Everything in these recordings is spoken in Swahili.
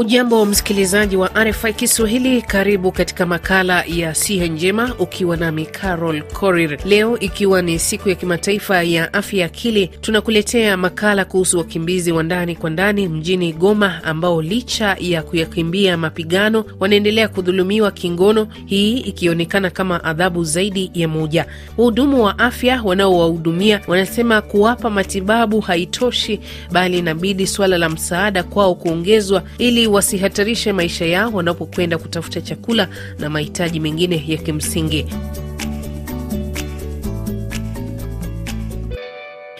Hujambo msikilizaji wa RFI Kiswahili, karibu katika makala ya siha njema, ukiwa nami Carol Korir. Leo ikiwa ni siku ya kimataifa ya afya ya akili, tunakuletea makala kuhusu wakimbizi wa ndani kwa ndani mjini Goma, ambao licha ya kuyakimbia mapigano wanaendelea kudhulumiwa kingono, hii ikionekana kama adhabu zaidi ya moja. Wahudumu wa afya wanaowahudumia wanasema kuwapa matibabu haitoshi, bali inabidi suala la msaada kwao kuongezwa ili wasihatarishe maisha yao wanapokwenda kutafuta chakula na mahitaji mengine ya kimsingi.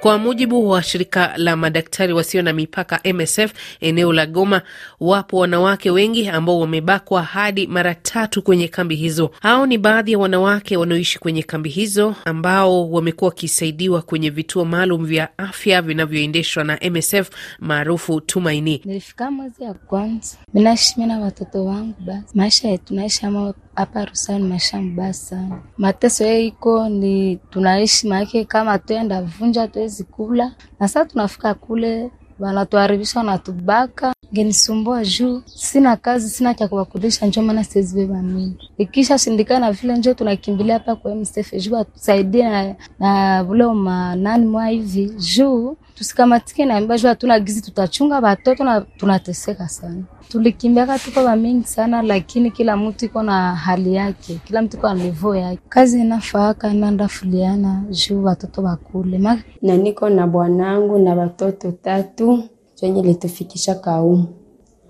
Kwa mujibu wa shirika la madaktari wasio na mipaka MSF eneo la Goma, wapo wanawake wengi ambao wamebakwa hadi mara tatu kwenye kambi hizo. Hao ni baadhi ya wanawake wanaoishi kwenye kambi hizo ambao wamekuwa wakisaidiwa kwenye vituo maalum vya afya vinavyoendeshwa na MSF maarufu Tumaini. Nilifika mwezi ya kwanza, minaishi mi na watoto wangu, basi maisha yetu naishi ama hapa Rusani maisha mbaya sana. Mateso ye iko ni tunaishi maake kama tuenda vunja tuwezi kula, na sasa tunafika kule wanatuharibisha, wanatubaka ngenisumbua juu sina kazi, sina cha kuwakulisha, njo maana siwezi beba mimi. Ikisha shindikana vile, njo tunakimbilia hapa kwa MSF juu atusaidie na, na vule manani mwa hivi juu tusikamatike na mba hatuna gizi, tutachunga watoto na tunateseka sana. Tulikimbiaka tuko bamingi sana, lakini kila mtu iko na hali yake, kila mtu iko na levo yake. Kazi inafaaka nandafuliana juu watoto bakule na niko na bwanangu na watoto tatu chenye litufikisha kaumu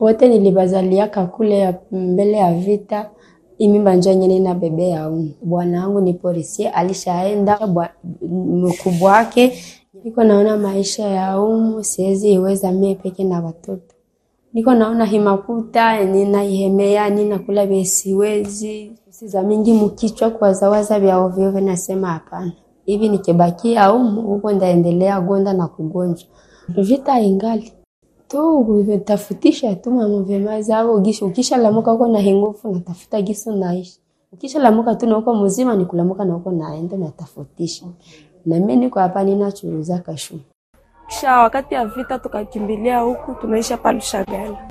wote nilibazaliaka kule mbele ya vita imimba njo yenye nina bebe yaumu. Bwana wangu ni polisi, alishaenda mkubwa wake. Niko naona maisha ya umu siwezi iweza mie peke na watoto. Niko naona himakuta ninaihemea ninakula vye siwezi siza mingi mukichwa kuwazawaza vya ovyo, nasema hapana, hivi nikibakia umu huko ndaendelea gonda na kugonjwa. Vita ingali tu tafutisha tu mambo vyema zao gisho. Ukisha lamuka uko na hengofu natafuta giso naishi. Ukisha lamuka tu na uko mzima ni kulamuka na uko naenda natafutisha. Na mimi niko hapa ninachuuza kashu. Kisha wakati ya vita tukakimbilia huku tunaisha hapa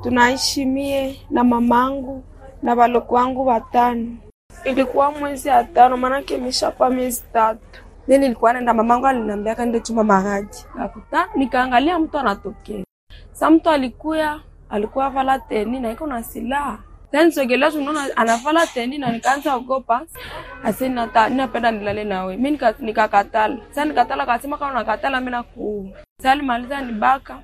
Tunaishi mie na mamangu na baloko wangu watano. Ilikuwa mwezi ya tano maanake imeshapa miezi tatu. Nilikuwa naenda mamangu aliniambia kaende chuma. Nikaangalia mtu anatokea. Sa mtu alikuya alikuwa vala teni na iko na silaha. Then tunaona anavala teni na nikaanza ogopa. Ase nata ninapenda nilale nawe. Mimi nikakatala. Sasa nikatala akasema kama unakatala mimi nakuua. Sasa nibaka.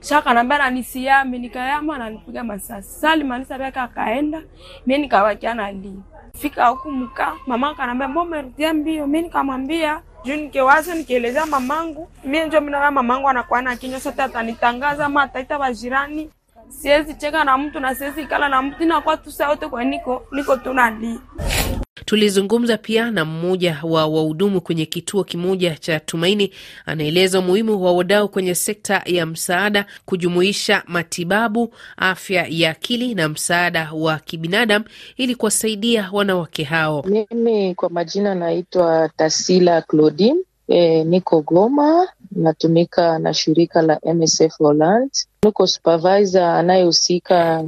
Shaka nambia ananisiame nikayama na nipiga masasi. Sasa alimaliza akaenda. Mimi nikabakia na. Fika huku mka mama kanambia, mbona umerudia mbio? Mimi nikamwambia juu nikewaza nikielezea mamangu mie njo minaa mamangu anakuwa na kinywa sote atanitangaza ama ataita wajirani. Siwezi cheka na mtu na siwezi kala na mtu inakuwa tu saa yote kwa niko niko tunali. Tulizungumza pia na mmoja wa wahudumu kwenye kituo kimoja cha Tumaini. Anaeleza umuhimu wa wadau kwenye sekta ya msaada kujumuisha matibabu, afya ya akili na msaada wa kibinadamu ili kuwasaidia wanawake hao. Mimi kwa majina naitwa Tasila Claudine. E, niko Goma, natumika na shirika la MSF Holland. Niko supervisor anayehusika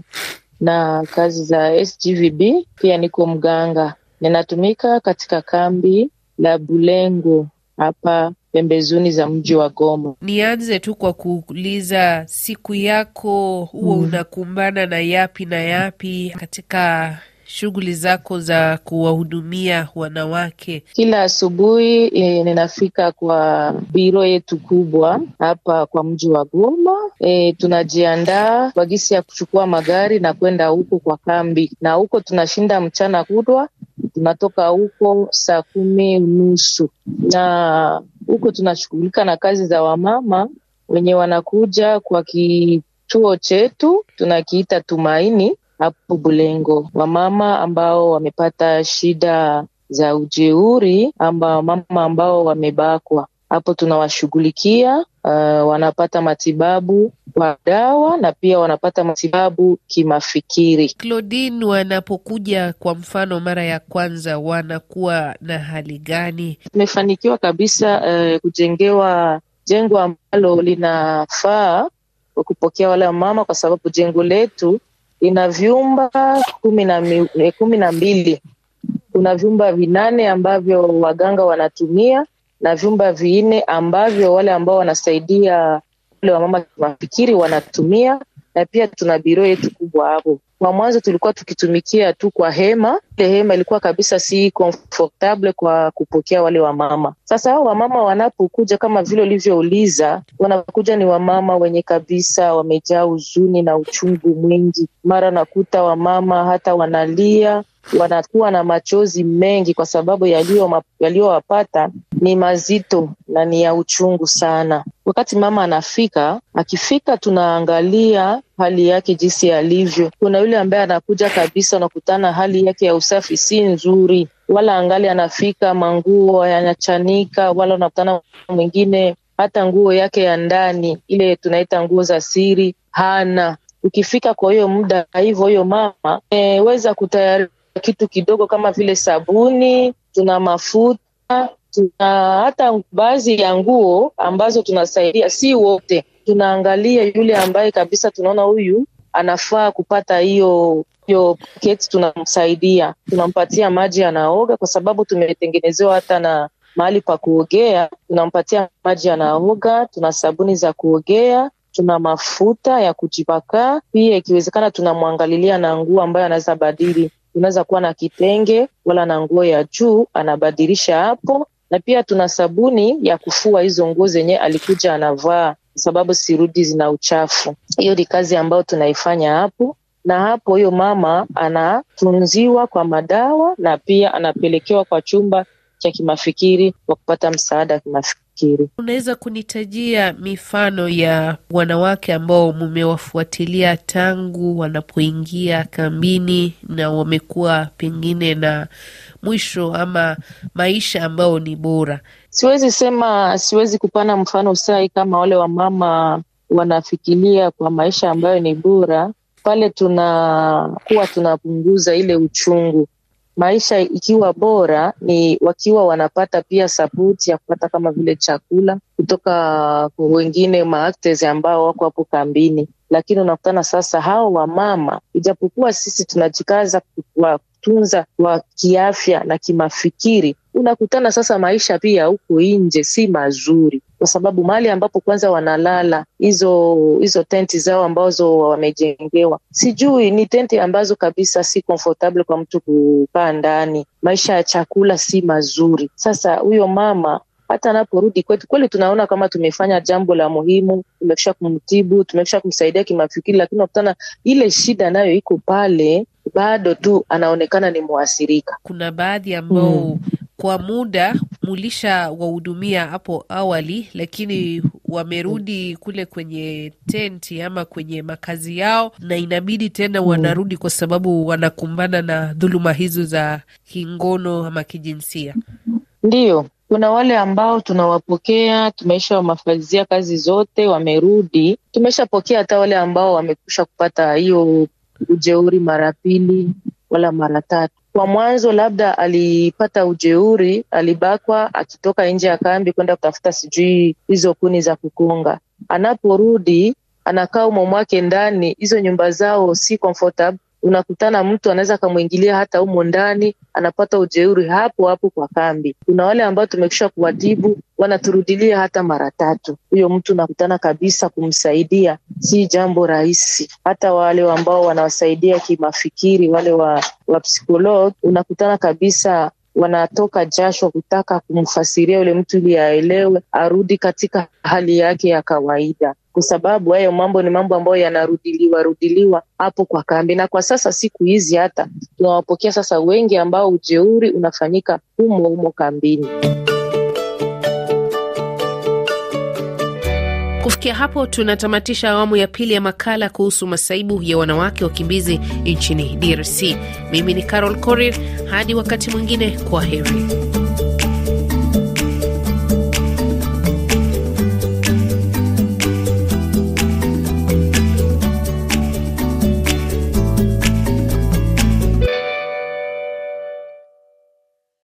na kazi za SGVB, pia niko mganga ninatumika katika kambi la Bulengo hapa pembezoni za mji wa Goma. Nianze tu kwa kuuliza, siku yako huwa mm, unakumbana na yapi na yapi katika shughuli zako za kuwahudumia wanawake? Kila asubuhi e, ninafika kwa biro yetu kubwa hapa kwa mji wa Goma. E, tunajiandaa kwa gisi ya kuchukua magari na kwenda huko kwa kambi, na huko tunashinda mchana kutwa tunatoka huko saa kumi unusu na huko tunashughulika na kazi za wamama wenye wanakuja kwa kituo chetu tunakiita Tumaini hapo Bulengo, wamama ambao wamepata shida za ujeuri ama wamama ambao wamebakwa hapo tunawashughulikia. Uh, wanapata matibabu kwa dawa na pia wanapata matibabu kimafikiri. Claudine, wanapokuja kwa mfano mara ya kwanza wanakuwa na hali gani? Tumefanikiwa kabisa uh, kujengewa jengo ambalo linafaa kwa kupokea wale wamama, kwa sababu jengo letu ina vyumba kumi na, mi, eh, kumi na mbili. Kuna vyumba vinane ambavyo waganga wanatumia na vyumba vinne ambavyo wale ambao wanasaidia wale wamama mafikiri wanatumia, na pia tuna biro yetu kubwa hapo. Kwa mwanzo tulikuwa tukitumikia tu kwa hema. Ile hema ilikuwa kabisa si comfortable kwa kupokea wale wamama. Sasa hao wamama wanapokuja, kama vile ulivyouliza, wanakuja ni wamama wenye kabisa wamejaa huzuni na uchungu mwingi. Mara nakuta wamama hata wanalia wanakuwa na machozi mengi kwa sababu yaliyowapata ni mazito na ni ya uchungu sana. Wakati mama anafika, akifika, tunaangalia hali yake jinsi alivyo. Kuna yule ambaye anakuja kabisa, unakutana hali yake ya usafi si nzuri, wala angali anafika manguo yanachanika, wala unakutana mwingine hata nguo yake ya ndani ile tunaita nguo za siri hana. Ukifika kwa hiyo muda hivyo, huyo mama ameweza kutayari kitu kidogo kama vile sabuni, tuna mafuta, tuna hata baadhi ya nguo ambazo tunasaidia. Si wote, tunaangalia yule ambaye kabisa tunaona huyu anafaa kupata hiyo hiyo paketi, tunamsaidia, tunampatia maji anaoga, kwa sababu tumetengenezewa hata na mahali pa kuogea. Tunampatia maji anaoga, tuna sabuni za kuogea. Tuna mafuta ya kujipaka. Pia, ikiwezekana tunamwangalilia na nguo ambayo anaweza badili unaweza kuwa na kitenge wala na nguo ya juu anabadilisha hapo, na pia tuna sabuni ya kufua hizo nguo zenye alikuja anavaa, sababu sirudi zina uchafu. Hiyo ni kazi ambayo tunaifanya hapo, na hapo huyo mama anatunziwa kwa madawa na pia anapelekewa kwa chumba cha kimafikiri wa kupata msaada wa kimafikiri. Unaweza kunitajia mifano ya wanawake ambao mumewafuatilia tangu wanapoingia kambini na wamekuwa pengine na mwisho ama maisha ambao ni bora? Siwezi sema, siwezi kupana mfano sahi kama wale wamama wanafikiria kwa maisha ambayo ni bora, pale tunakuwa tunapunguza ile uchungu maisha ikiwa bora ni wakiwa wanapata pia sapoti ya kupata kama vile chakula kutoka wengine maaktes ambao wako hapo kambini, lakini unakutana sasa hao wamama, ijapokuwa sisi tunajikaza kuwatunza kwa kiafya na kimafikiri, unakutana sasa maisha pia huku nje si mazuri, kwa sababu mahali ambapo kwanza wanalala hizo hizo tenti zao ambazo wamejengewa, sijui ni tenti ambazo kabisa si comfortable kwa mtu kukaa ndani. Maisha ya chakula si mazuri. Sasa huyo mama hata anaporudi kwetu, kweli tunaona kama tumefanya jambo la muhimu, tumekisha kumtibu, tumekisha kumsaidia kimafikiri, lakini unakutana ile shida nayo iko pale, bado tu anaonekana ni mwathirika. Kuna baadhi ambao hmm kwa muda mulisha wahudumia hapo awali, lakini wamerudi kule kwenye tenti ama kwenye makazi yao, na inabidi tena wanarudi kwa sababu wanakumbana na dhuluma hizo za kingono ama kijinsia. Ndiyo, kuna wale ambao tunawapokea, tumeisha wamafalizia kazi zote, wamerudi. Tumeshapokea hata wale ambao wamekusha kupata hiyo ujeuri mara pili wala mara tatu. Kwa mwanzo labda alipata ujeuri, alibakwa akitoka nje ya kambi kwenda kutafuta sijui hizo kuni za kukunga. Anaporudi anakaa umo mwake ndani, hizo nyumba zao si comfortable. Unakutana mtu anaweza akamwingilia hata humo ndani, anapata ujeuri hapo hapo kwa kambi. Kuna wale ambao tumekisha kuwatibu wanaturudilia hata mara tatu. Huyo mtu nakutana kabisa kumsaidia si jambo rahisi. Hata wale ambao wanawasaidia kimafikiri, wale wa, wa psikolog, unakutana kabisa wanatoka jasho kutaka kumfasiria yule mtu ili aelewe, arudi katika hali yake ya kawaida, kwa sababu hayo mambo ni mambo ambayo yanarudiliwa rudiliwa hapo kwa kambi. Na kwa sasa siku hizi hata tunawapokea sasa wengi ambao ujeuri unafanyika humo humo kambini. Kufikia hapo tunatamatisha awamu ya pili ya makala kuhusu masaibu ya wanawake wakimbizi nchini DRC. Mimi ni Carol Korir, hadi wakati mwingine, kwa heri.